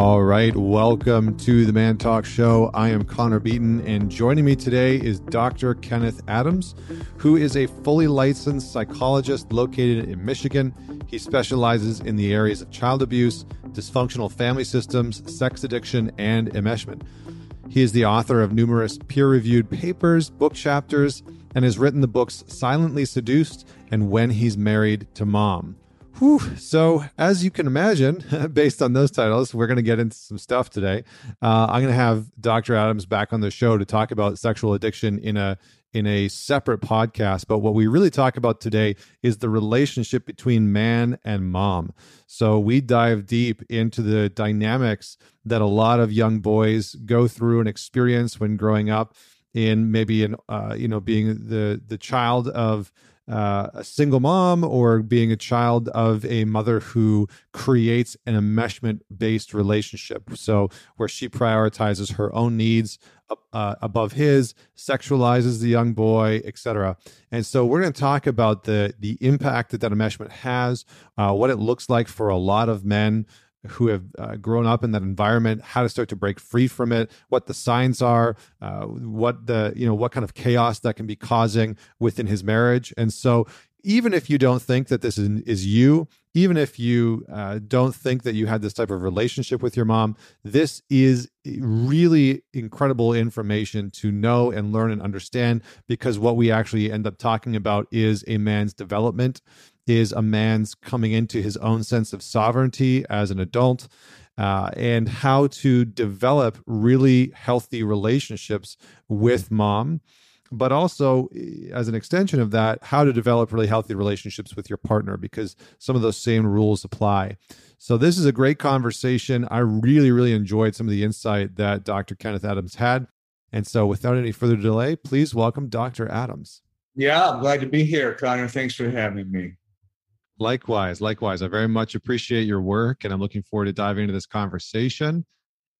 All right, welcome to the Man Talk Show. I am Connor Beaton, and joining me today is Dr. Kenneth Adams, who is a fully licensed psychologist located in Michigan. He specializes in the areas of child abuse, dysfunctional family systems, sex addiction, and enmeshment. He is the author of numerous peer reviewed papers, book chapters, and has written the books Silently Seduced and When He's Married to Mom. Whew. So, as you can imagine, based on those titles, we're going to get into some stuff today. Uh, I'm going to have Dr. Adams back on the show to talk about sexual addiction in a in a separate podcast. But what we really talk about today is the relationship between man and mom. So we dive deep into the dynamics that a lot of young boys go through and experience when growing up in maybe in uh, you know being the the child of uh, a single mom or being a child of a mother who creates an enmeshment based relationship. So, where she prioritizes her own needs uh, above his, sexualizes the young boy, etc. And so, we're going to talk about the the impact that that enmeshment has, uh, what it looks like for a lot of men who have uh, grown up in that environment how to start to break free from it what the signs are uh, what the you know what kind of chaos that can be causing within his marriage. And so even if you don't think that this is, is you even if you uh, don't think that you had this type of relationship with your mom this is really incredible information to know and learn and understand because what we actually end up talking about is a man's development is a man's coming into his own sense of sovereignty as an adult uh, and how to develop really healthy relationships with mom but also eh, as an extension of that how to develop really healthy relationships with your partner because some of those same rules apply. So this is a great conversation. I really really enjoyed some of the insight that dr kenneth adams had. And so without any further delay please welcome dr adams. Yeah i'm glad to be here connor. Thanks for having me Likewise, likewise. I very much appreciate your work and I'm looking forward to diving into this conversation.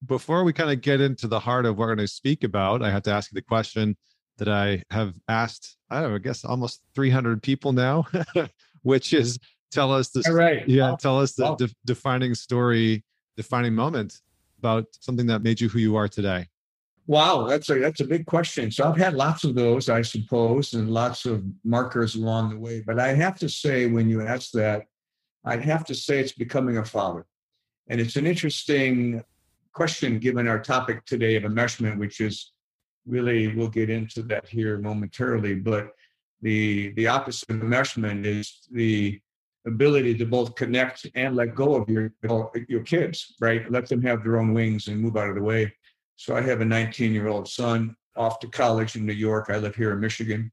Before we kind of get into the heart of what we're going to speak about, I have to ask you the question that I have asked, I don't know, I guess almost 300 people now, which is tell us this. All right. Yeah, tell us the de- defining story, defining moment about something that made you who you are today. Wow, that's a that's a big question. So I've had lots of those, I suppose, and lots of markers along the way. But I have to say, when you ask that, I'd have to say it's becoming a father, and it's an interesting question given our topic today of enmeshment, which is really we'll get into that here momentarily. But the the opposite of enmeshment is the ability to both connect and let go of your your kids, right? Let them have their own wings and move out of the way. So I have a 19 year old son off to college in New York. I live here in Michigan.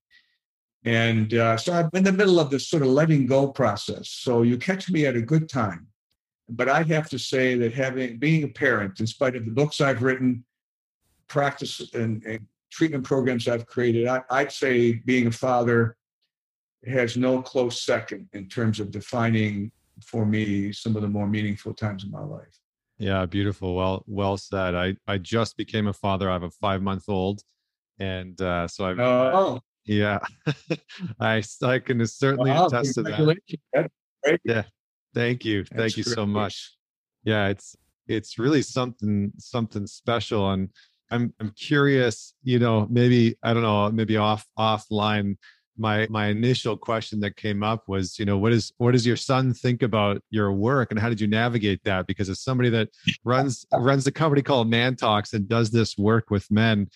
And uh, so I'm in the middle of this sort of letting go process. So you catch me at a good time. But I have to say that having being a parent, in spite of the books I've written, practice and, and treatment programs I've created, I, I'd say being a father has no close second in terms of defining for me some of the more meaningful times in my life. Yeah, beautiful. Well, well said. I I just became a father. I have a five month old, and uh, so I've. Oh. Yeah, I I can certainly wow, attest to that. Yeah, thank you, That's thank you so much. Yeah, it's it's really something something special, and I'm I'm curious. You know, maybe I don't know, maybe off offline my my initial question that came up was you know what is what does your son think about your work and how did you navigate that? Because as somebody that runs runs a company called ManTalks and does this work with men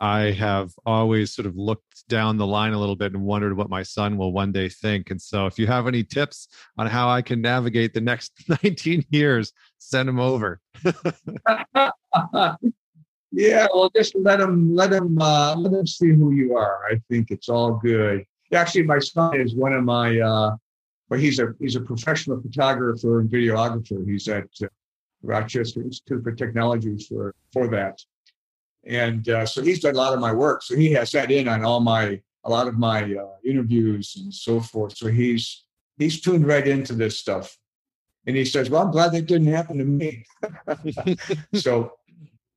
i have always sort of looked down the line a little bit and wondered what my son will one day think. And so if you have any tips on how i can navigate the next 19 years send them over Yeah, well, just let them let them uh, let them see who you are. I think it's all good. Actually, my son is one of my. Uh, well, he's a he's a professional photographer and videographer. He's at uh, Rochester Institute for Technology for for that, and uh, so he's done a lot of my work. So he has sat in on all my a lot of my uh, interviews and so forth. So he's he's tuned right into this stuff, and he says, "Well, I'm glad that didn't happen to me." so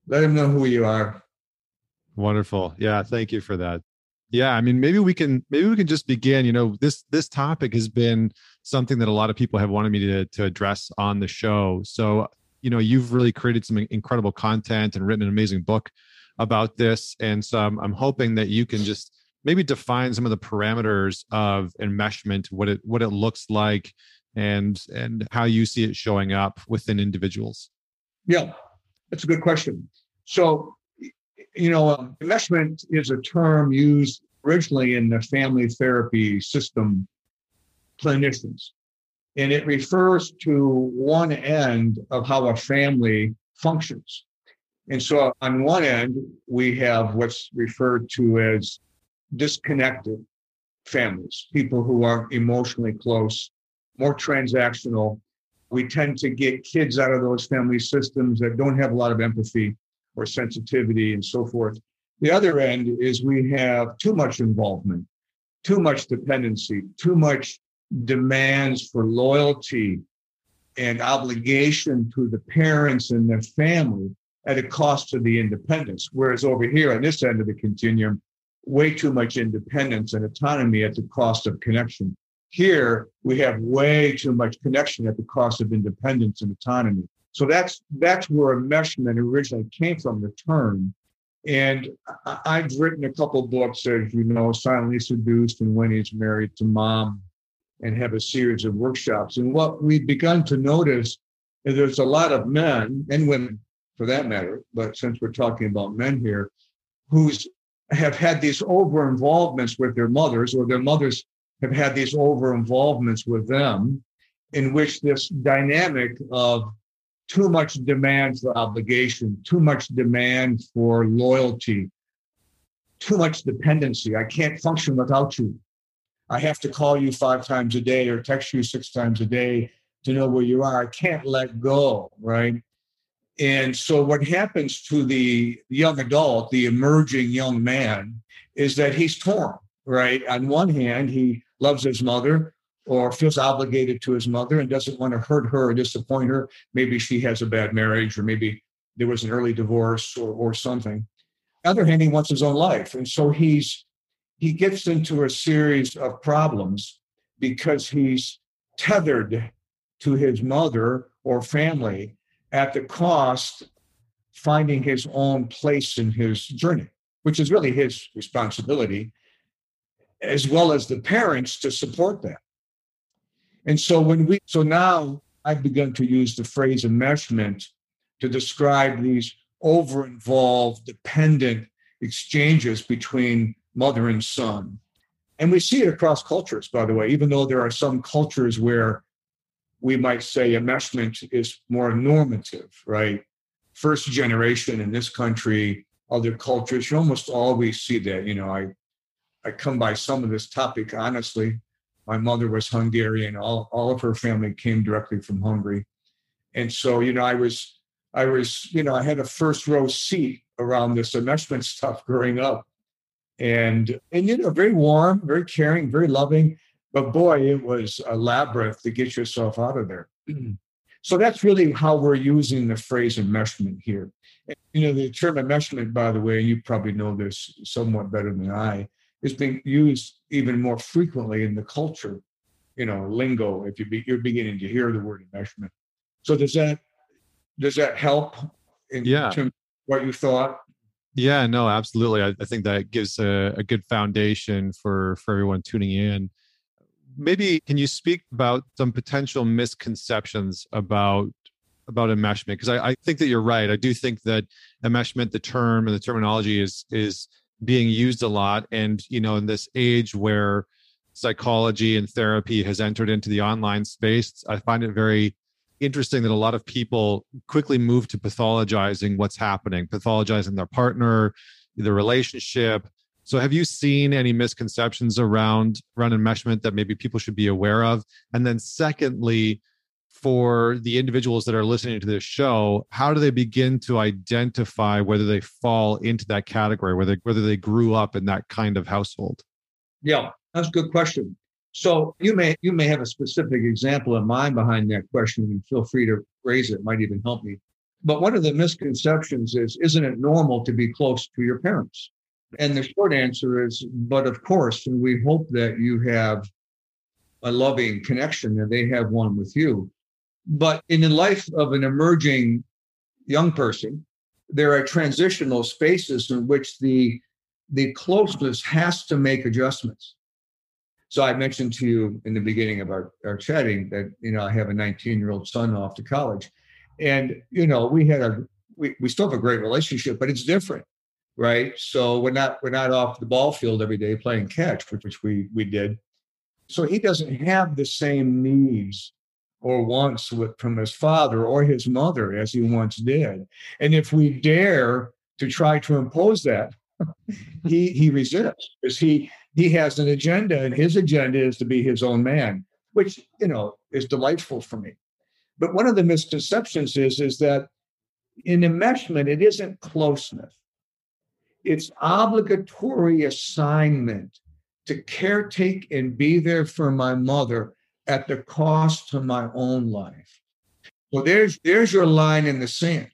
let them know who you are. Wonderful. Yeah, thank you for that. Yeah, I mean maybe we can maybe we can just begin, you know, this this topic has been something that a lot of people have wanted me to to address on the show. So you know you've really created some incredible content and written an amazing book about this and so i'm, I'm hoping that you can just maybe define some of the parameters of enmeshment what it what it looks like and and how you see it showing up within individuals yeah that's a good question so you know um, enmeshment is a term used originally in the family therapy system clinicians and it refers to one end of how a family functions and so on one end we have what's referred to as disconnected families, people who are emotionally close, more transactional. We tend to get kids out of those family systems that don't have a lot of empathy or sensitivity and so forth. The other end is we have too much involvement, too much dependency, too much demands for loyalty and obligation to the parents and their family at a cost to the independence. Whereas over here on this end of the continuum, way too much independence and autonomy at the cost of connection. Here, we have way too much connection at the cost of independence and autonomy. So that's that's where enmeshment originally came from, the term. And I've written a couple books, as you know, Silently Seduced and When He's Married to Mom, and have a series of workshops. And what we've begun to notice is there's a lot of men and women, for that matter, but since we're talking about men here, whose have had these over involvements with their mothers, or their mothers have had these over involvements with them, in which this dynamic of too much demand for obligation, too much demand for loyalty, too much dependency. I can't function without you. I have to call you five times a day or text you six times a day to know where you are. I can't let go, right? And so, what happens to the young adult, the emerging young man, is that he's torn, right? On one hand, he loves his mother or feels obligated to his mother and doesn't want to hurt her or disappoint her. Maybe she has a bad marriage or maybe there was an early divorce or, or something. On the other hand, he wants his own life. And so he's he gets into a series of problems because he's tethered to his mother or family at the cost finding his own place in his journey, which is really his responsibility, as well as the parents to support that. And so when we, so now I've begun to use the phrase enmeshment to describe these over involved, dependent exchanges between mother and son. And we see it across cultures, by the way, even though there are some cultures where we might say enmeshment is more normative, right? First generation in this country, other cultures, you almost always see that. You know, I I come by some of this topic honestly. My mother was Hungarian. All, all of her family came directly from Hungary. And so, you know, I was I was, you know, I had a first row seat around this enmeshment stuff growing up. And and you know, very warm, very caring, very loving. But boy, it was a labyrinth to get yourself out of there. so that's really how we're using the phrase enmeshment here. You know, the term enmeshment, by the way, you probably know this somewhat better than I, is being used even more frequently in the culture, you know, lingo, if you be, you're beginning to hear the word enmeshment. So does that does that help in yeah. terms of what you thought? Yeah, no, absolutely. I, I think that gives a, a, good foundation for for everyone tuning in maybe can you speak about some potential misconceptions about about enmeshment because I, I think that you're right i do think that enmeshment the term and the terminology is is being used a lot and you know in this age where psychology and therapy has entered into the online space i find it very interesting that a lot of people quickly move to pathologizing what's happening pathologizing their partner the relationship so have you seen any misconceptions around around enmeshment that maybe people should be aware of? And then secondly, for the individuals that are listening to this show, how do they begin to identify whether they fall into that category, whether whether they grew up in that kind of household? Yeah, that's a good question. So you may you may have a specific example in mind behind that question, and feel free to raise it. it might even help me. But one of the misconceptions is, isn't it normal to be close to your parents? And the short answer is, but of course, and we hope that you have a loving connection and they have one with you. But in the life of an emerging young person, there are transitional spaces in which the the closeness has to make adjustments. So I mentioned to you in the beginning of our, our chatting that you know I have a 19 year old son off to college, and you know we had a we, we still have a great relationship, but it's different, right? So we're not we're not off the ball field every day playing catch, which, which we we did. So he doesn't have the same needs or wants from his father or his mother as he once did. And if we dare to try to impose that, he he resists because he he has an agenda, and his agenda is to be his own man, which you know is delightful for me. But one of the misconceptions is is that in enmeshment, it isn't closeness. It's obligatory assignment to caretake and be there for my mother at the cost to my own life. So there's there's your line in the sand.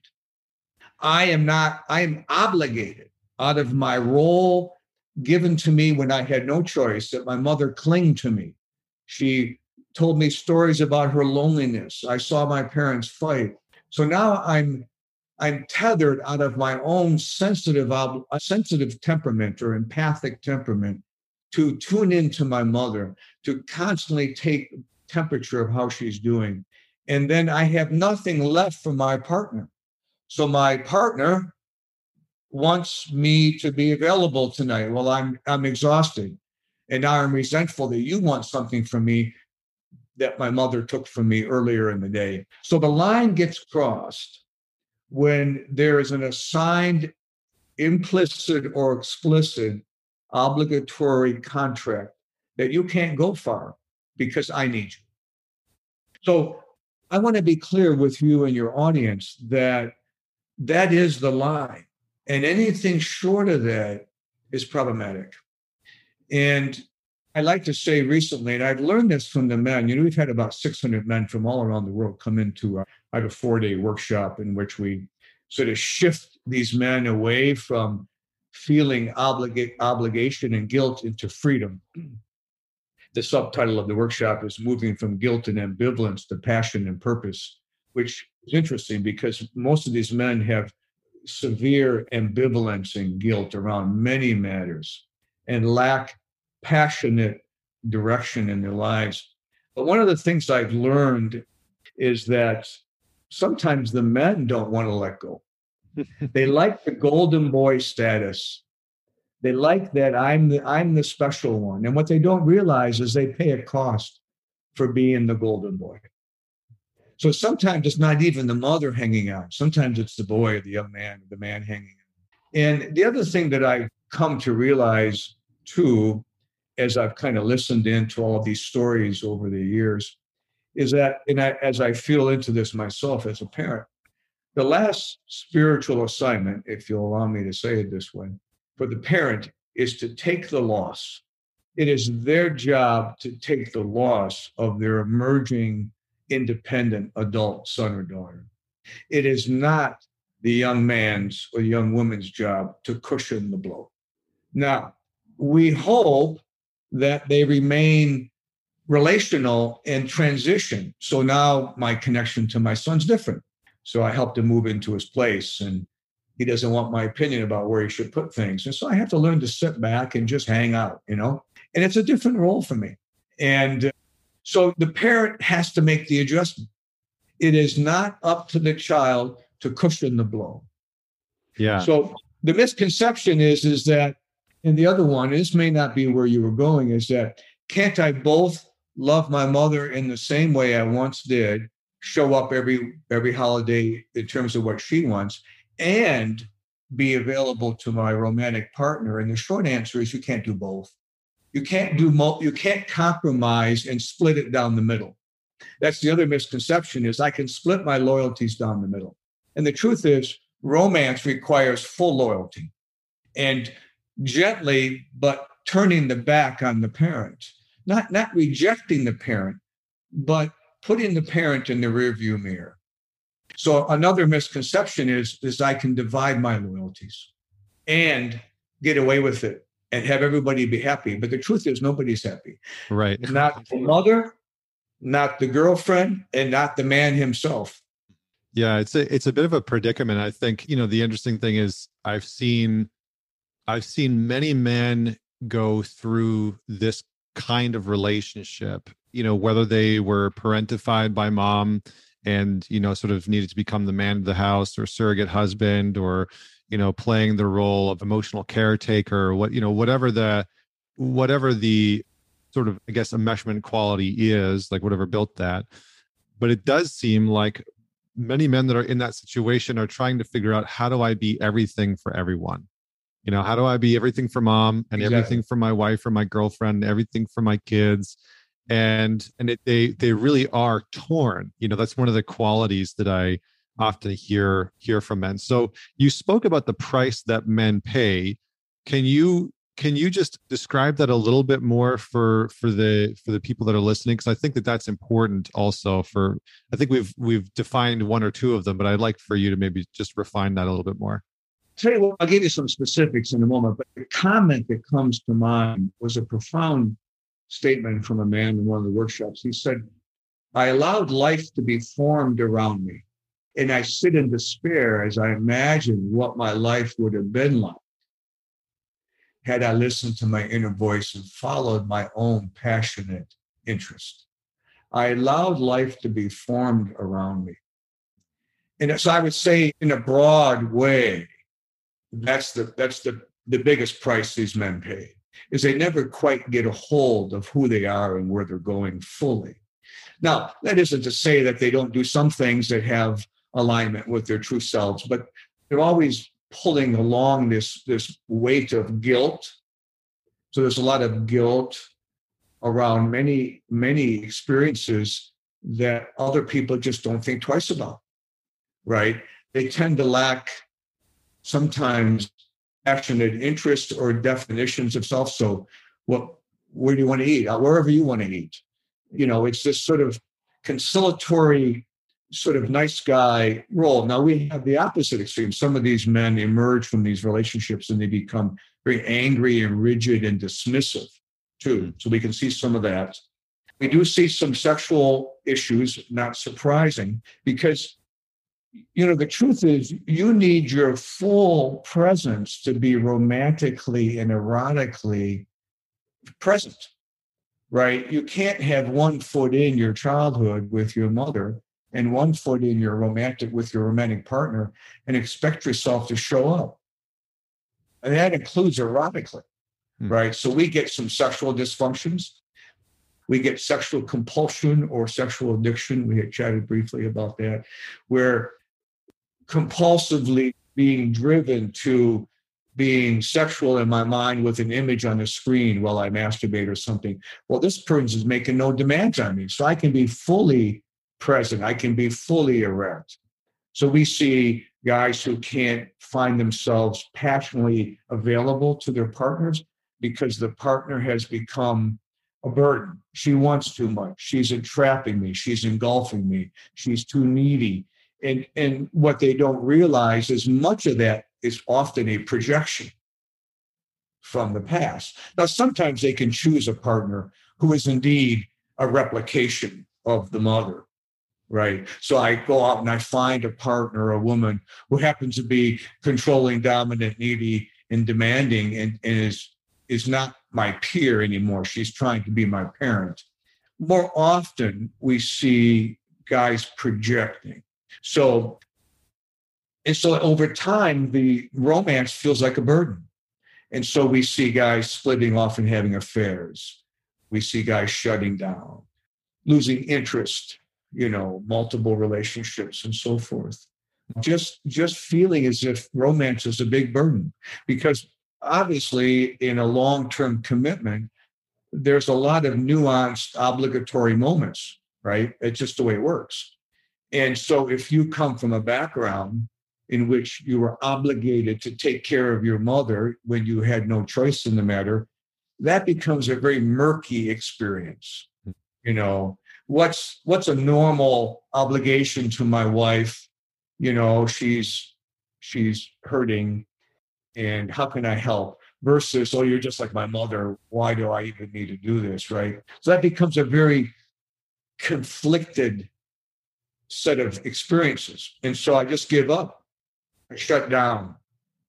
I am not, I am obligated out of my role given to me when I had no choice that my mother clung to me. She told me stories about her loneliness. I saw my parents fight. So now I'm I'm tethered out of my own sensitive sensitive temperament or empathic temperament to tune into my mother, to constantly take temperature of how she's doing. And then I have nothing left for my partner. So my partner wants me to be available tonight. Well, I'm I'm exhausted. And now I'm resentful that you want something from me that my mother took from me earlier in the day. So the line gets crossed when there is an assigned implicit or explicit obligatory contract that you can't go far because I need you. So I want to be clear with you and your audience that that is the line. And anything short of that is problematic. And I like to say recently, and I've learned this from the men, you know, we've had about 600 men from all around the world come into, I have a four day workshop in which we sort of shift these men away from feeling obliga- obligation and guilt into freedom. The subtitle of the workshop is Moving from Guilt and Ambivalence to Passion and Purpose, which is interesting because most of these men have severe ambivalence and guilt around many matters and lack passionate direction in their lives. But one of the things I've learned is that sometimes the men don't want to let go they like the golden boy status. They like that I'm the I'm the special one. And what they don't realize is they pay a cost for being the golden boy. So sometimes it's not even the mother hanging out. Sometimes it's the boy or the young man, the man hanging out. And the other thing that I've come to realize too, as I've kind of listened into all these stories over the years, is that, and I, as I feel into this myself as a parent, the last spiritual assignment, if you'll allow me to say it this way, for the parent is to take the loss. It is their job to take the loss of their emerging independent adult son or daughter. It is not the young man's or young woman's job to cushion the blow. Now, we hope that they remain relational and transition. So now my connection to my son's different. So I helped him move into his place and he doesn't want my opinion about where he should put things. And so I have to learn to sit back and just hang out, you know? And it's a different role for me. And uh, so the parent has to make the adjustment. It is not up to the child to cushion the blow. Yeah. So the misconception is is that and the other one, this may not be where you were going, is that can't I both love my mother in the same way I once did show up every every holiday in terms of what she wants and be available to my romantic partner. And the short answer is you can't do both. You can't do you can't compromise and split it down the middle. That's the other misconception is i can split my loyalties down the middle. And the truth is romance requires full loyalty and gently but turning the back on the parent. Not not rejecting the parent but putting the parent in the rearview mirror. So another misconception is, is I can divide my loyalties and get away with it and have everybody be happy. But the truth is nobody's happy. Right. Not the mother, not the girlfriend, and not the man himself. Yeah, it's a it's a bit of a predicament. I think, you know, the interesting thing is I've seen I've seen many men go through this kind of relationship, you know, whether they were parentified by mom and, you know, sort of needed to become the man of the house or surrogate husband or, you know, playing the role of emotional caretaker or what, you know, whatever the whatever the sort of I guess enmeshment quality is, like whatever built that. But it does seem like many men that are in that situation are trying to figure out how do I be everything for everyone? You know, how do I be everything for mom and exactly. everything for my wife or my girlfriend, everything for my kids? And and it, they they really are torn. You know, that's one of the qualities that I often hear hear from men. So you spoke about the price that men pay. Can you can you just describe that a little bit more for for the for the people that are listening because i think that that's important also for i think we've we've defined one or two of them but i'd like for you to maybe just refine that a little bit more Tell you what, I'll give you some specifics in a moment, but the comment that comes to mind was a profound statement from a man in one of the workshops. He said, I allowed life to be formed around me, and I sit in despair as I imagine what my life would have been like had I listened to my inner voice and followed my own passionate interest. I allowed life to be formed around me. And so I would say, in a broad way, that's the that's the the biggest price these men pay is they never quite get a hold of who they are and where they're going fully. Now, that isn't to say that they don't do some things that have alignment with their true selves, but they're always pulling along this this weight of guilt so there's a lot of guilt around many many experiences that other people just don't think twice about right they tend to lack sometimes passionate interest or definitions of self so what where do you want to eat uh, wherever you want to eat you know it's this sort of conciliatory sort of nice guy role. Now we have the opposite extreme. Some of these men emerge from these relationships and they become very angry and rigid and dismissive too. Hmm. So we can see some of that. We do see some sexual issues, not surprising, because you know the truth is you need your full presence to be romantically and erotically present right you can't have one foot in your childhood with your mother and one foot in your romantic with your romantic partner and expect yourself to show up. And that includes erotically, mm. right? So we get some sexual dysfunctions. We get sexual compulsion or sexual addiction. We had chatted briefly about that, where compulsively being driven to being sexual in my mind with an image on the screen while I masturbate or something. Well, this person is making no demands on me. So I can be fully present. I can be fully erect. So we see guys who can't find themselves passionately available to their partners because the partner has become a burden. She wants too much. She's entrapping me. She's engulfing me. She's too needy. And, and what they don't realize is much of that is often a projection from the past. Now, sometimes they can choose a partner who is indeed a replication of the mother right? So I go out and I find a partner, a woman who happens to be controlling, dominant, needy, and demanding, and, and is is not my peer anymore. She's trying to be my parent. More often, we see guys projecting. So, and so over time, the romance feels like a burden. And so we see guys splitting off and having affairs. We see guys shutting down, losing interest you know multiple relationships and so forth just just feeling as if romance is a big burden because obviously in a long-term commitment there's a lot of nuanced obligatory moments right it's just the way it works and so if you come from a background in which you were obligated to take care of your mother when you had no choice in the matter that becomes a very murky experience you know? What's what's a normal obligation to my wife? You know she's she's hurting and how can i help? Versus oh you're just like my mother why do i even need to do this right? So that becomes a very conflicted set of experiences. And so I just give up. I shut down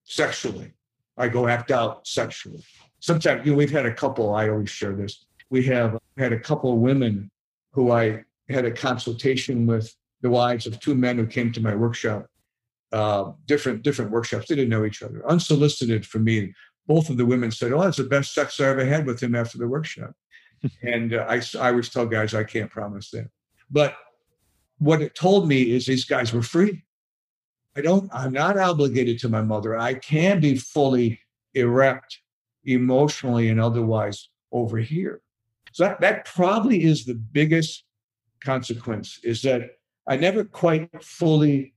sexually. I go act out sexually. Sometimes you know, we've had a couple, I always share this. We have had a couple of women who I had a consultation with the wives of two men who came to my workshop, uh, different different workshops. They didn't know each other, unsolicited for me. Both of the women said, "Oh, it's the best sex I ever had with him after the workshop." and uh, I, I always tell guys I can't promise that, but what it told me is these guys were free. I don't. I'm not obligated to my mother. I can be fully erect, emotionally and otherwise over here. So that, that probably is the biggest consequence is that I never quite fully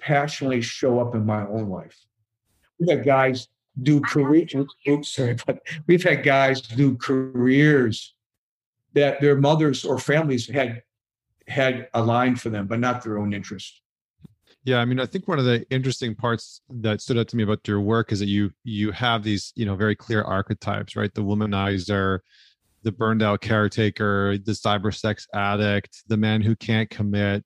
passionately show up in my own life. We've had guys do career oops, sorry, but we've had guys do careers that their mothers or families had had aligned for them, but not their own interest. Yeah, I mean, I think one of the interesting parts that stood out to me about your work is that you you have these, you know, very clear archetypes, right? The womanizer, the burned out caretaker, the cyber sex addict, the man who can't commit.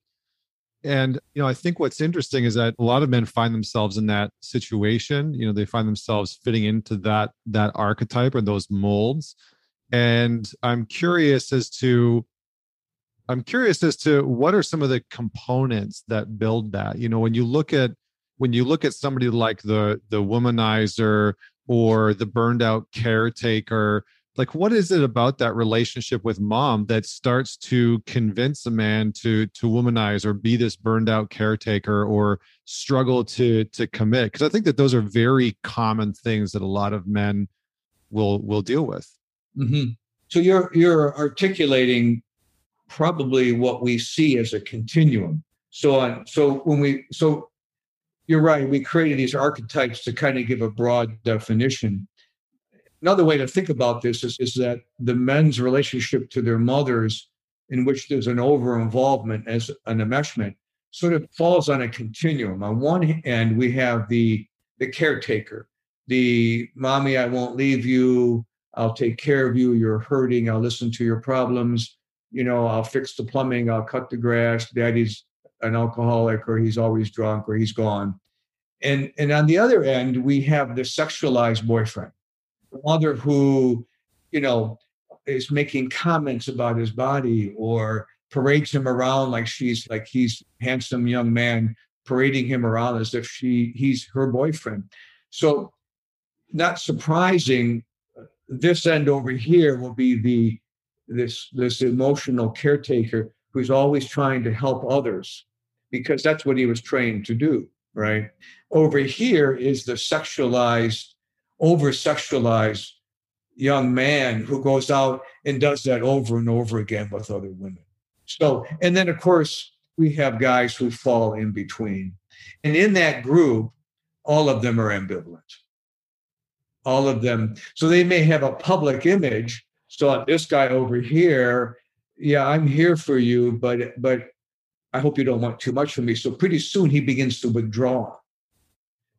And you know, I think what's interesting is that a lot of men find themselves in that situation. You know, they find themselves fitting into that that archetype or those molds. And I'm curious as to I'm curious as to what are some of the components that build that. You know, when you look at when you look at somebody like the the womanizer or the burned out caretaker like what is it about that relationship with mom that starts to convince a man to to womanize or be this burned out caretaker or struggle to to commit because i think that those are very common things that a lot of men will will deal with mm-hmm. so you're you're articulating probably what we see as a continuum so on so when we so you're right we created these archetypes to kind of give a broad definition Another way to think about this is, is that the men's relationship to their mothers, in which there's an over involvement as an enmeshment, sort of falls on a continuum. On one end, we have the the caretaker, the mommy, I won't leave you. I'll take care of you. You're hurting. I'll listen to your problems. You know, I'll fix the plumbing. I'll cut the grass. Daddy's an alcoholic, or he's always drunk, or he's gone. And and on the other end, we have the sexualized boyfriend the mother who, you know, is making comments about his body or parades him around like she's like he's handsome young man parading him around as if she he's her boyfriend. So not surprising, this end over here will be the this this emotional caretaker who's always trying to help others because that's what he was trained to do right over here is the sexualized over sexualized young man who goes out and does that over and over again with other women. So, and then of course, we have guys who fall in between. And in that group, all of them are ambivalent. All of them. So they may have a public image. So this guy over here, yeah, I'm here for you, but but I hope you don't want too much from me. So pretty soon he begins to withdraw.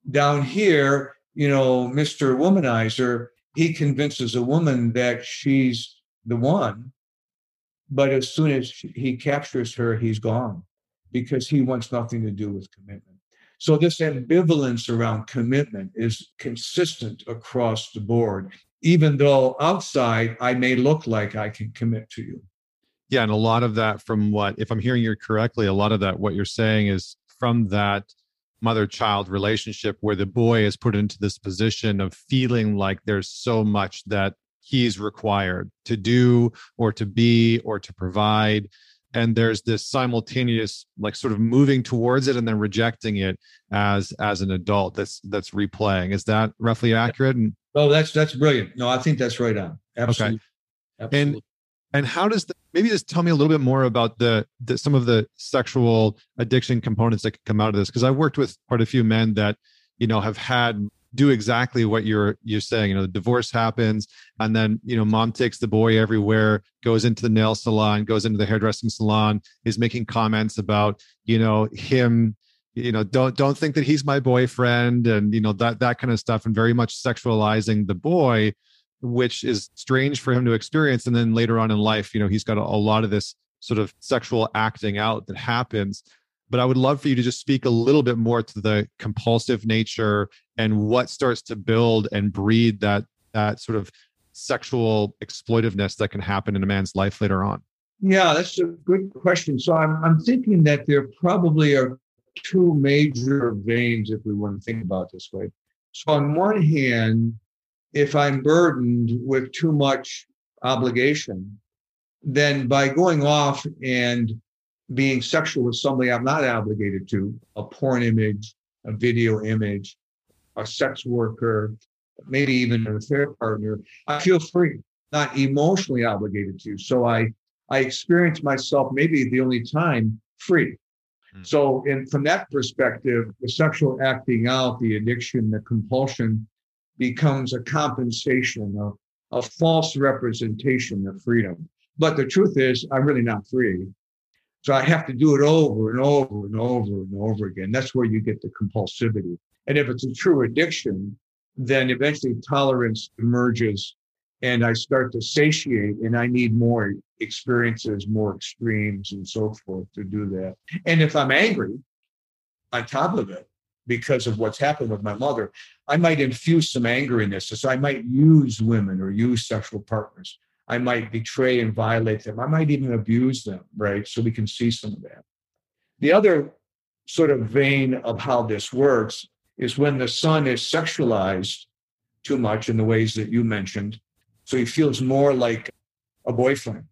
Down here, you know, Mr. Womanizer, he convinces a woman that she's the one. But as soon as he captures her, he's gone because he wants nothing to do with commitment. So, this ambivalence around commitment is consistent across the board, even though outside I may look like I can commit to you. Yeah. And a lot of that, from what, if I'm hearing you correctly, a lot of that, what you're saying is from that mother child relationship where the boy is put into this position of feeling like there's so much that he's required to do or to be or to provide and there's this simultaneous like sort of moving towards it and then rejecting it as as an adult that's that's replaying. Is that roughly accurate? And oh that's that's brilliant. No i think that's right on. Absolutely okay. Absolutely. and and how does the, maybe just tell me a little bit more about the, the some of the sexual addiction components that can come out of this because i've worked with quite a few men that you know have had do exactly what you're you're saying you know the divorce happens and then you know mom takes the boy everywhere goes into the nail salon goes into the hairdressing salon is making comments about you know him you know don't don't think that he's my boyfriend and you know that that kind of stuff and very much sexualizing the boy which is strange for him to experience. And then later on in life, you know, he's got a, a lot of this sort of sexual acting out that happens. But I would love for you to just speak a little bit more to the compulsive nature and what starts to build and breed that that sort of sexual exploitiveness that can happen in a man's life later on. Yeah, that's a good question. So I'm, I'm thinking that there probably are two major veins, if we want to think about this way. So, on one hand, if I'm burdened with too much obligation, then by going off and being sexual with somebody I'm not obligated to, a porn image, a video image, a sex worker, maybe even an affair partner, I feel free, not emotionally obligated to. So I I experience myself maybe the only time free. Hmm. So, in from that perspective, the sexual acting out, the addiction, the compulsion becomes a compensation, of a false representation of freedom. But the truth is, I'm really not free. So I have to do it over and over and over and over again. That's where you get the compulsivity. And if it's a true addiction, then eventually tolerance emerges and I start to satiate and I need more experiences, more extremes and so forth to do that. And if I'm angry on top of it, because of what's happened with my mother, I might infuse some anger in this. So I might use women or use sexual partners. I might betray and violate them. I might even abuse them, right? So we can see some of that. The other sort of vein of how this works is when the son is sexualized too much in the ways that you mentioned. So he feels more like a boyfriend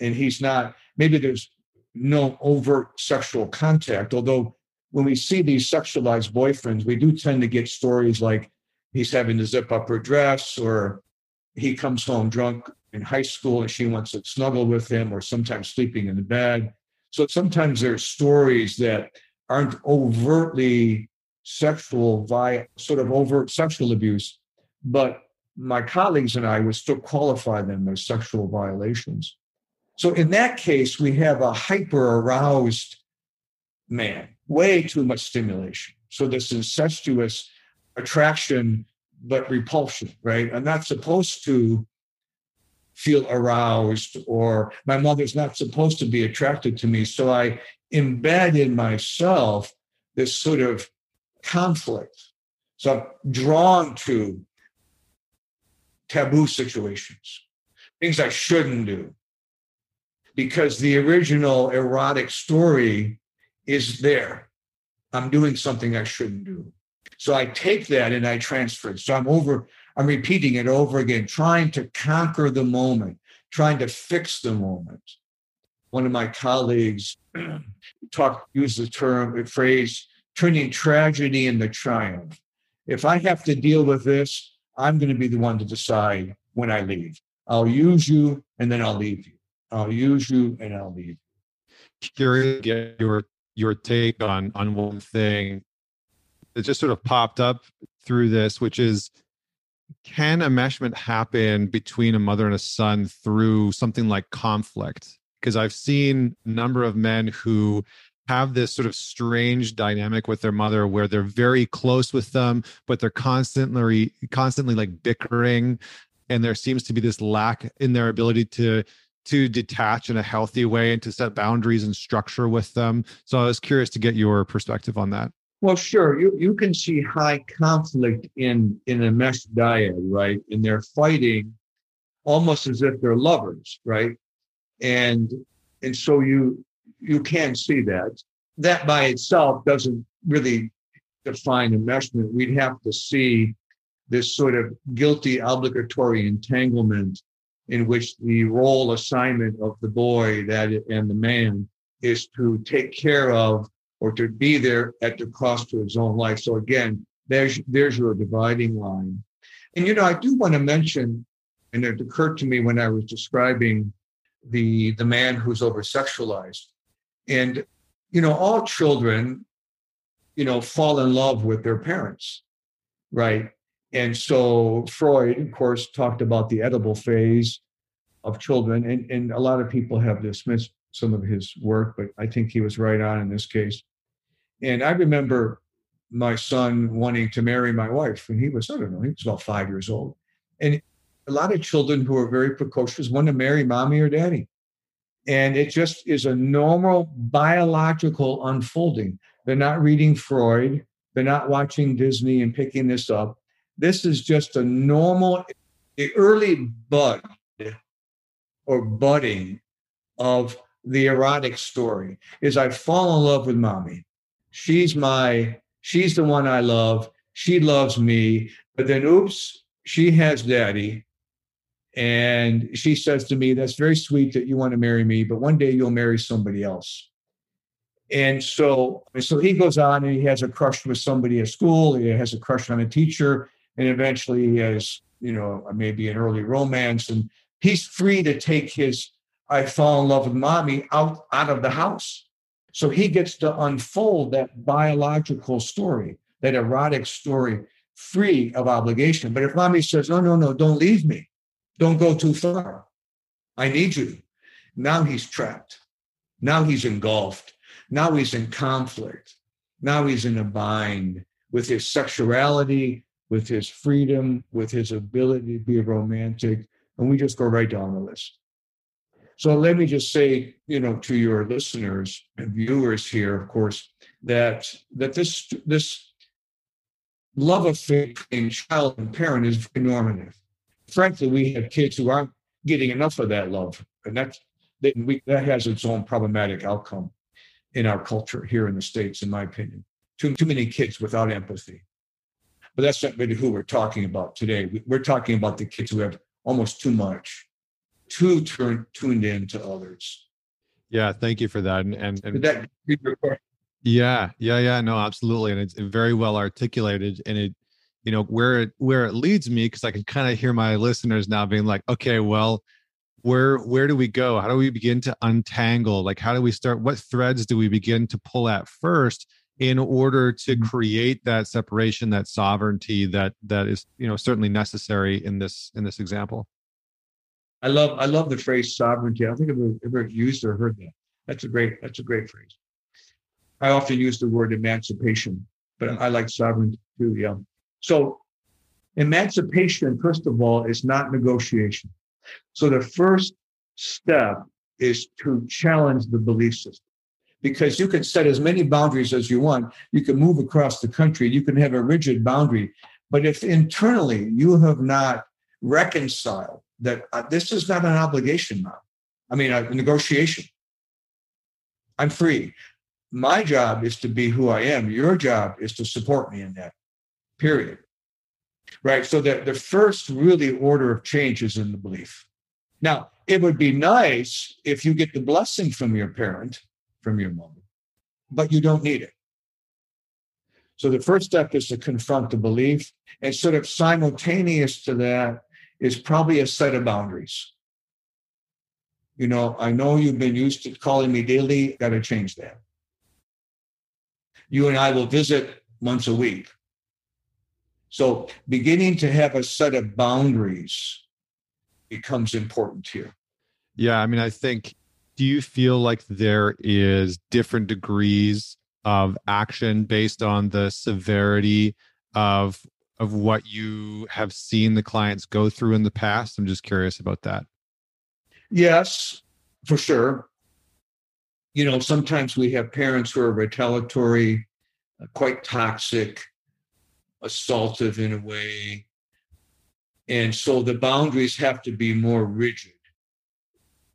and he's not, maybe there's no overt sexual contact, although when we see these sexualized boyfriends, we do tend to get stories like he's having to zip up her dress or he comes home drunk in high school and she wants to snuggle with him or sometimes sleeping in the bed. So sometimes there's stories that aren't overtly sexual via sort of overt sexual abuse, but my colleagues and I would still qualify them as sexual violations. So in that case, we have a hyper aroused man, way too much stimulation. So this incestuous attraction, but repulsion, right? I'm not supposed to feel aroused, or my mother's not supposed to be attracted to me. So I embed in myself this sort of conflict. So I'm drawn to taboo situations, things I shouldn't do because the original erotic story is there. I'm doing something I shouldn't do. So I take that and I transfer it. So I'm over, I'm repeating it over again, trying to conquer the moment, trying to fix the moment. One of my colleagues talk used the term, the phrase, turning tragedy into triumph. If I have to deal with this, I'm going to be the one to decide when I leave. I'll use you and then I'll leave you. I'll use you and I'll leave. you. Curious get your your take on on one thing that just sort of popped up through this, which is can enmeshment happen between a mother and a son through something like conflict? Because I've seen a number of men who have this sort of strange dynamic with their mother where they're very close with them but they're constantly constantly like bickering and there seems to be this lack in their ability to to detach in a healthy way and to set boundaries and structure with them. So I was curious to get your perspective on that. Well, sure. You you can see high conflict in in a mesh dyad, right? And they're fighting almost as if they're lovers, right? And and so you you can see that. That by itself doesn't really define enmeshment. We'd have to see this sort of guilty obligatory entanglement in which the role assignment of the boy that and the man is to take care of or to be there at the cost to his own life. So again, there's there's your dividing line. And you know, I do want to mention, and it occurred to me when I was describing the the man who's over sexualized. And you know, all children, you know, fall in love with their parents, right? And so Freud, of course, talked about the oedipal phase of children, and, and a lot of people have dismissed some of his work, but I think he was right on in this case. And I remember my son wanting to marry my wife, when he was, I don't know, he was about five years old. And a lot of children who are very precocious want to marry mommy or daddy. And it just is a normal biological unfolding. They're not reading Freud, they're not watching Disney and picking this up. This is just a normal, the early bud or budding of the erotic story is I fall in love with mommy. She's my, she's the one I love. She loves me. But then, oops, she has daddy. And she says to me, That's very sweet that you want to marry me, but one day you'll marry somebody else. And so, so he goes on and he has a crush with somebody at school. He has a crush on a teacher, and eventually he has, you know, maybe an early romance. And he's free to take his I fall in love with mommy out, out of the house. So he gets to unfold that biological story, that erotic story, free of obligation. But if mommy says, no, no, no, don't leave me, don't go too far, I need you. Now he's trapped. Now he's engulfed. Now he's in conflict. Now he's in a bind with his sexuality, with his freedom, with his ability to be romantic. And we just go right down the list. So let me just say, you know, to your listeners and viewers here, of course, that that this this love affair between child and parent is very normative. Frankly, we have kids who aren't getting enough of that love, and that's that, we, that has its own problematic outcome in our culture here in the states, in my opinion. Too too many kids without empathy. But that's not really who we're talking about today. We're talking about the kids who have almost too much too turn, tuned in to others. Yeah, thank you for that. And, and, and that yeah, yeah, yeah, no, absolutely, and it's very well articulated, and it, you know, where it where it leads me because I can kind of hear my listeners now being like, okay, well, where where do we go? How do we begin to untangle? Like, how do we start? What threads do we begin to pull at first? in order to mm-hmm. create that separation that sovereignty that that is you know certainly necessary in this in this example I love I love the phrase sovereignty. I don't think I've ever, used or heard that. That's a great that's a great phrase. I often use the word emancipation, but I like sovereignty too. Yeah. So emancipation, first of all, is not negotiation. So the first step is to challenge the belief system. Because you can set as many boundaries as you want. You can move across the country. You can have a rigid boundary. But if internally you have not reconciled that uh, this is not an obligation now. I mean, a negotiation. I'm free. My job is to be who I am. Your job is to support me in that, period. Right. So that the first really order of change is in the belief. Now, it would be nice if you get the blessing from your parent, from your mom, but you don't need it. So the first step is to confront the belief and sort of simultaneous to that is probably a set of boundaries. You know, I know you've been used to calling me daily, got to change that. You and I will visit once a week. So beginning to have a set of boundaries becomes important here. Yeah, I mean, I think do you feel like there is different degrees of action based on the severity of of what you have seen the clients go through in the past? I'm just curious about that. Yes, for sure. You know, sometimes we have parents who are retaliatory, uh, quite toxic, assaultive in a way. And so the boundaries have to be more rigid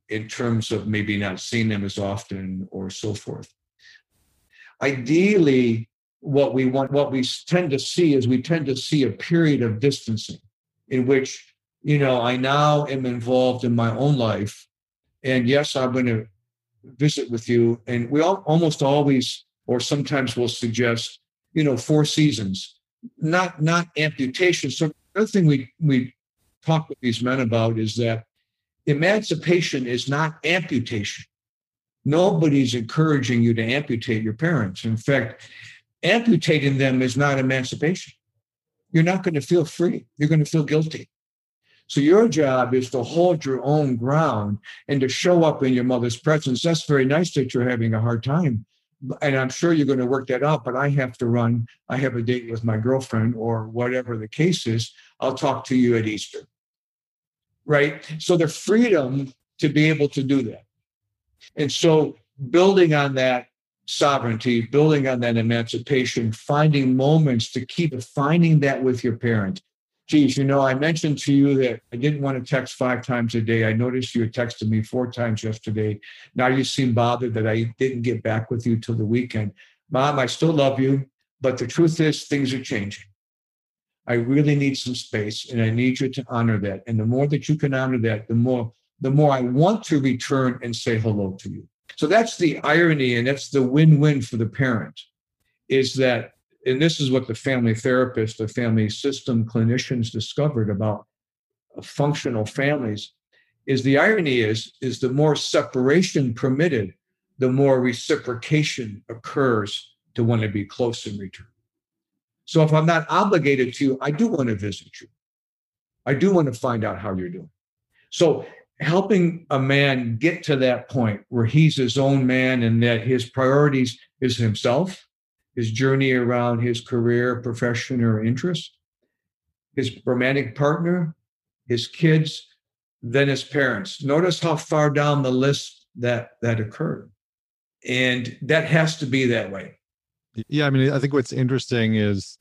in terms of maybe not seeing them as often or so forth. Ideally, what we want, what we tend to see is we tend to see a period of distancing in which, you know, I now am involved in my own life. And yes, I'm going to visit with you. And we all, almost always, or sometimes will suggest, you know, four seasons, not not amputation. So the other thing we we talk with these men about is that emancipation is not amputation. Nobody's encouraging you to amputate your parents. In fact, amputating them is not emancipation. You're not going to feel free. You're going to feel guilty. So your job is to hold your own ground and to show up in your mother's presence. That's very nice that you're having a hard time. And I'm sure you're going to work that out, but I have to run. I have a date with my girlfriend or whatever the case is. I'll talk to you at Easter. Right? So the freedom to be able to do that. And so building on that sovereignty, building on that emancipation, finding moments to keep finding that with your parent. Geez, you know, I mentioned to you that I didn't want to text five times a day. I noticed you had texted me four times yesterday. Now you seem bothered that I didn't get back with you till the weekend. Mom, I still love you, but the truth is things are changing. I really need some space and I need you to honor that. And the more that you can honor that, the more the more I want to return and say hello to you. So that's the irony, and that's the win win for the parent is that, and this is what the family therapist, the family system clinicians discovered about functional families is the irony is is the more separation permitted the more reciprocation occurs to want to be close in return. So if i'm not obligated to you i do want to visit you. I do want to find out how you're doing. So helping a man get to that point where he's his own man and that his priorities is himself, his journey around his career, profession, or interest, his romantic partner, his kids, then his parents. Notice how far down the list that that occurred. And that has to be that way. Yeah, I mean, I think what's interesting is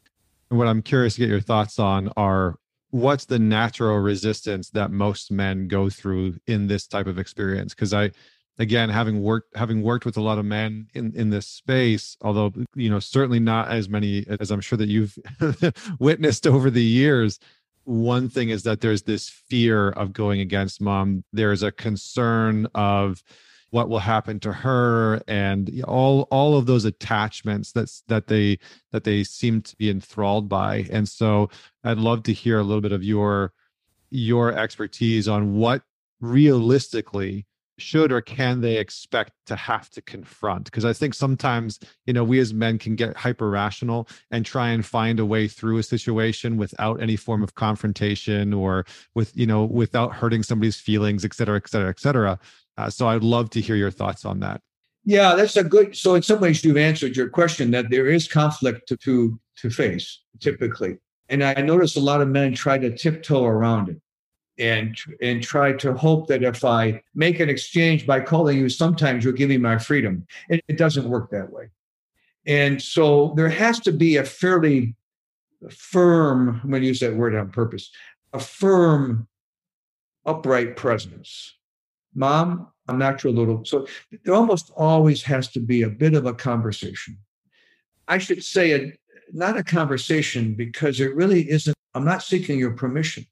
what I'm curious to get your thoughts on are what's the natural resistance that most men go through in this type of experience? Because i again having worked having worked with a lot of men in in this space although you know certainly not as many as i'm sure that you've witnessed over the years one thing is that there's this fear of going against mom. There's a concern of what will happen to her and all all of those attachments that's that they that they seem to be enthralled by. And so i'd love to hear a little bit of your your expertise on what realistically should or can they expect to have to confront. Because i think sometimes you know we as men can get hyper rational and try and find a way through a situation without any form of confrontation or with you know without hurting somebody's feelings et cetera et cetera et cetera uh, so I'd love to hear your thoughts on that. Yeah, that's a good. So in some ways, you've answered your question that there is conflict to to, to face typically, and I notice a lot of men try to tiptoe around it, and and try to hope that if I make an exchange by calling you, sometimes you'll give me my freedom. It, it doesn't work that way, and so there has to be a fairly firm. I'm going to use that word on purpose. A firm, upright presence Mom, I'm not your little. So there almost always has to be a bit of a conversation. I should say it, not a conversation because it really isn't. I'm not seeking your permission,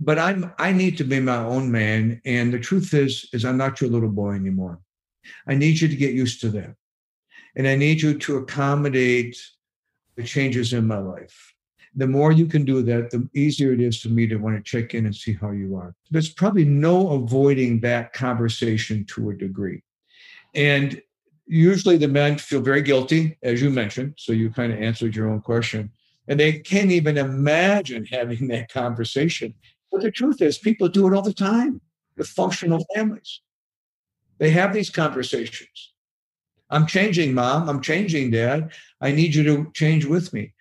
but I'm. I need to be my own man. And the truth is, is I'm not your little boy anymore. I need you to get used to that, and I need you to accommodate the changes in my life the more you can do that, the easier it is for me to want to check in and see how you are. There's probably no avoiding that conversation to a degree. And usually the men feel very guilty, as you mentioned. So you kind of answered your own question. And they can't even imagine having that conversation. But the truth is, people do it all the time with functional families. They have these conversations. I'm changing, mom. I'm changing, dad. I need you to change with me.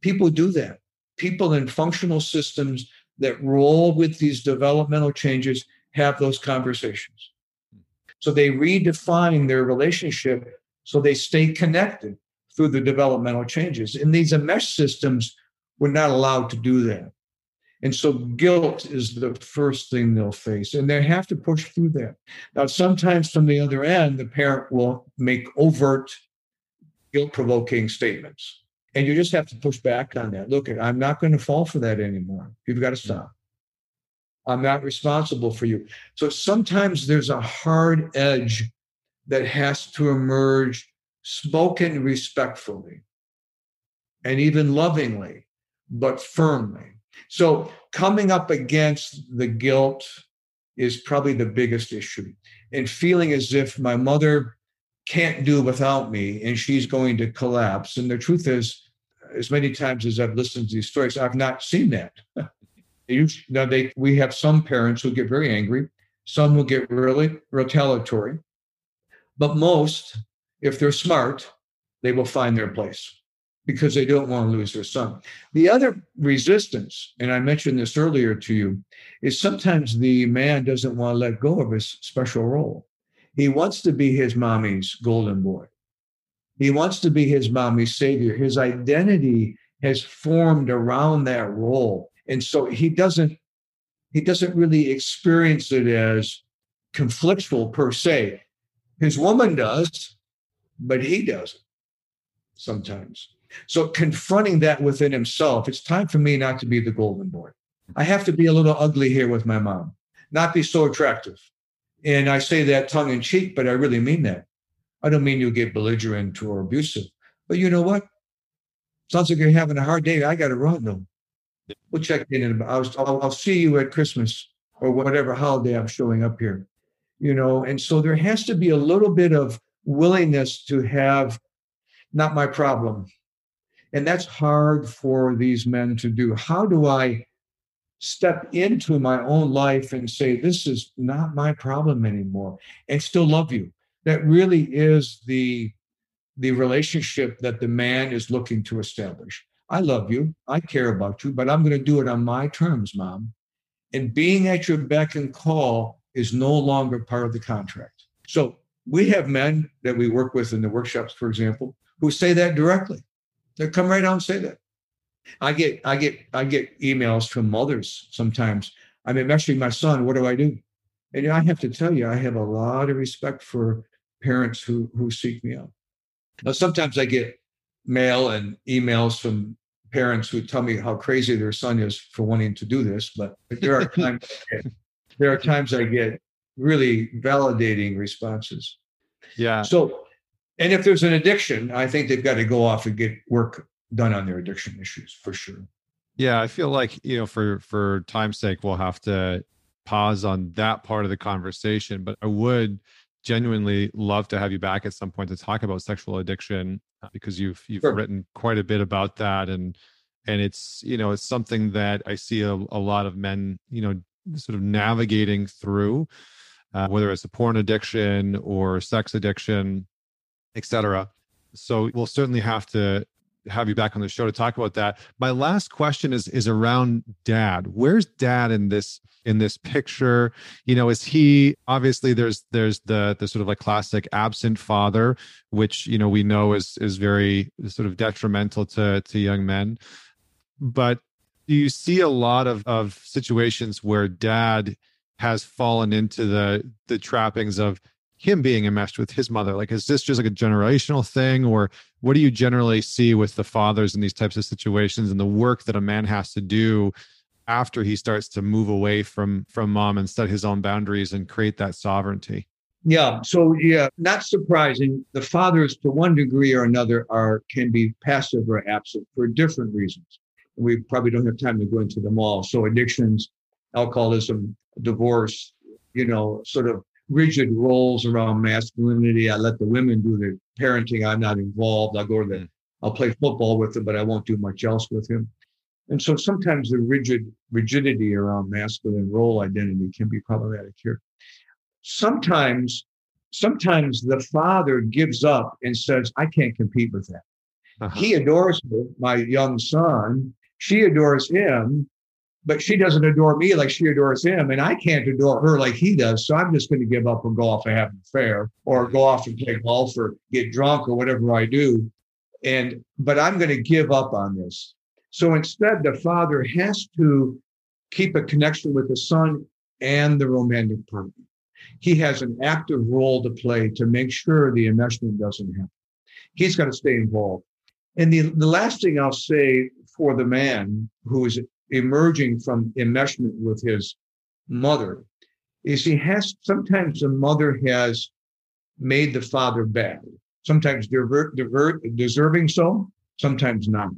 People do that. People in functional systems that roll with these developmental changes have those conversations. So they redefine their relationship so they stay connected through the developmental changes. In these enmesh systems, we're not allowed to do that. And so guilt is the first thing they'll face, and they have to push through that. Now, sometimes from the other end, the parent will make overt guilt provoking statements. And you just have to push back on that. Look, I'm not going to fall for that anymore. You've got to stop. I'm not responsible for you. So sometimes there's a hard edge that has to emerge spoken respectfully and even lovingly, but firmly. So coming up against the guilt is probably the biggest issue. And feeling as if my mother can't do without me and she's going to collapse. And the truth is, as many times as I've listened to these stories, I've not seen that. you now they we have some parents who get very angry, some will get really retaliatory, but most, if they're smart, they will find their place because they don't want to lose their son. The other resistance, and I mentioned this earlier to you, is sometimes the man doesn't want to let go of his special role. He wants to be his mommy's golden boy. He wants to be his mommy's savior. His identity has formed around that role. And so he doesn't he doesn't really experience it as conflictual per se. His woman does, but he doesn't sometimes. So confronting that within himself, it's time for me not to be the golden boy. I have to be a little ugly here with my mom, not be so attractive. And I say that tongue in cheek, but I really mean that. I don't mean you'll get belligerent or abusive, but you know what? Sounds like you're having a hard day. I got to run though. We'll check in. And I'll, I'll, I'll see you at Christmas or whatever holiday I'm showing up here. You know, and so there has to be a little bit of willingness to have not my problem. And that's hard for these men to do. How do I step into my own life and say, this is not my problem anymore and still love you? That really is the, the relationship that the man is looking to establish. I love you. I care about you, but I'm going to do it on my terms, mom. And being at your beck and call is no longer part of the contract. So we have men that we work with in the workshops, for example, who say that directly. They come right out and say that. I get I get I get emails from mothers sometimes. I'm mentoring my son. What do I do? And I have to tell you, I have a lot of respect for parents who who seek me out. Now, sometimes I get mail and emails from parents who tell me how crazy their son is for wanting to do this, but there are times get, there are times I get really validating responses. Yeah. So, and if there's an addiction, I think they've got to go off and get work done on their addiction issues for sure. Yeah, I feel like you know, for for time's sake, we'll have to pause on that part of the conversation. But I would genuinely love to have you back at some point to talk about sexual addiction because you've you've sure. written quite a bit about that and and it's you know it's something that I see a, a lot of men you know sort of navigating through uh, whether it's a porn addiction or sex addiction etc so we'll certainly have to have you back on the show to talk about that. My last question is is around dad. Where's dad in this in this picture? You know, is he obviously there's there's the the sort of like classic absent father, which you know we know is is very sort of detrimental to to young men. But do you see a lot of of situations where dad has fallen into the the trappings of him being enmeshed with his mother? Like, is this just like a generational thing, or what do you generally see with the fathers in these types of situations and the work that a man has to do after he starts to move away from from mom and set his own boundaries and create that sovereignty? Yeah. So yeah, not surprising. The fathers, to one degree or another, are can be passive or absent for different reasons. We probably don't have time to go into them all. So addictions, alcoholism, divorce, you know, sort of rigid roles around masculinity. I let the women do the parenting. I'm not involved. I'll go to the, mm. I'll play football with him, but I won't do much else with him. And so sometimes the rigid rigidity around masculine role identity can be problematic here. Sometimes, sometimes the father gives up and says, I can't compete with that. Uh-huh. He adores me, my young son. She adores him but she doesn't adore me like she adores him, and I can't adore her like he does. So I'm just going to give up and go off and have an affair, or go off and play golf, or get drunk, or whatever I do. And but I'm going to give up on this. So instead, the father has to keep a connection with the son and the romantic partner. He has an active role to play to make sure the enmeshment doesn't happen. He's got to stay involved. And the, the last thing I'll say for the man who is emerging from enmeshment with his mother is he has sometimes the mother has made the father bad, sometimes divert, divert, deserving so, sometimes not.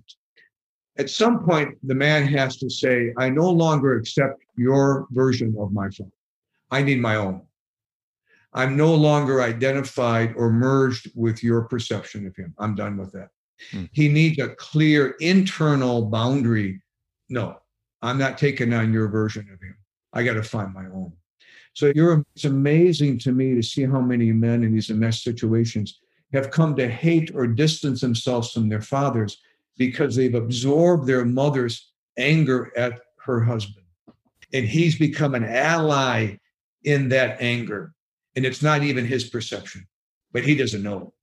At some point, the man has to say, I no longer accept your version of my father. I need my own. I'm no longer identified or merged with your perception of him. I'm done with that. Hmm. He needs a clear internal boundary. No, I'm not taking on your version of him. I got to find my own. So you're, it's amazing to me to see how many men in these mess situations have come to hate or distance themselves from their fathers because they've absorbed their mother's anger at her husband. And he's become an ally in that anger. And it's not even his perception, but he doesn't know.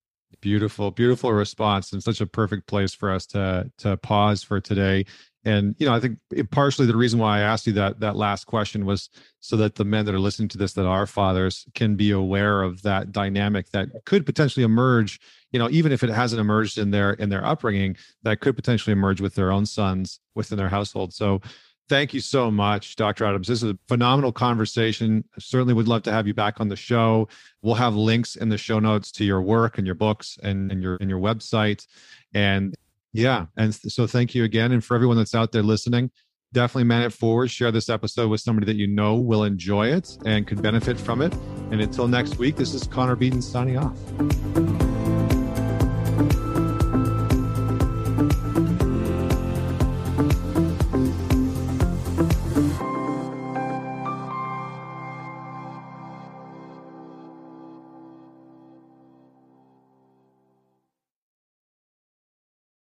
Beautiful, beautiful response, and such a perfect place for us to to pause for today. And you know, I think partially the reason why I asked you that that last question was so that the men that are listening to this that are fathers can be aware of that dynamic that could potentially emerge. You know, even if it hasn't emerged in their in their upbringing, that could potentially emerge with their own sons within their household. So, thank you so much, Dr. Adams. This is a phenomenal conversation. I certainly would love to have you back on the show. We'll have links in the show notes to your work and your books and, and your and your website. And yeah. And so thank you again. And for everyone that's out there listening, definitely man it forward. Share this episode with somebody that you know will enjoy it and could benefit from it. And until next week, this is Connor Beaton signing off.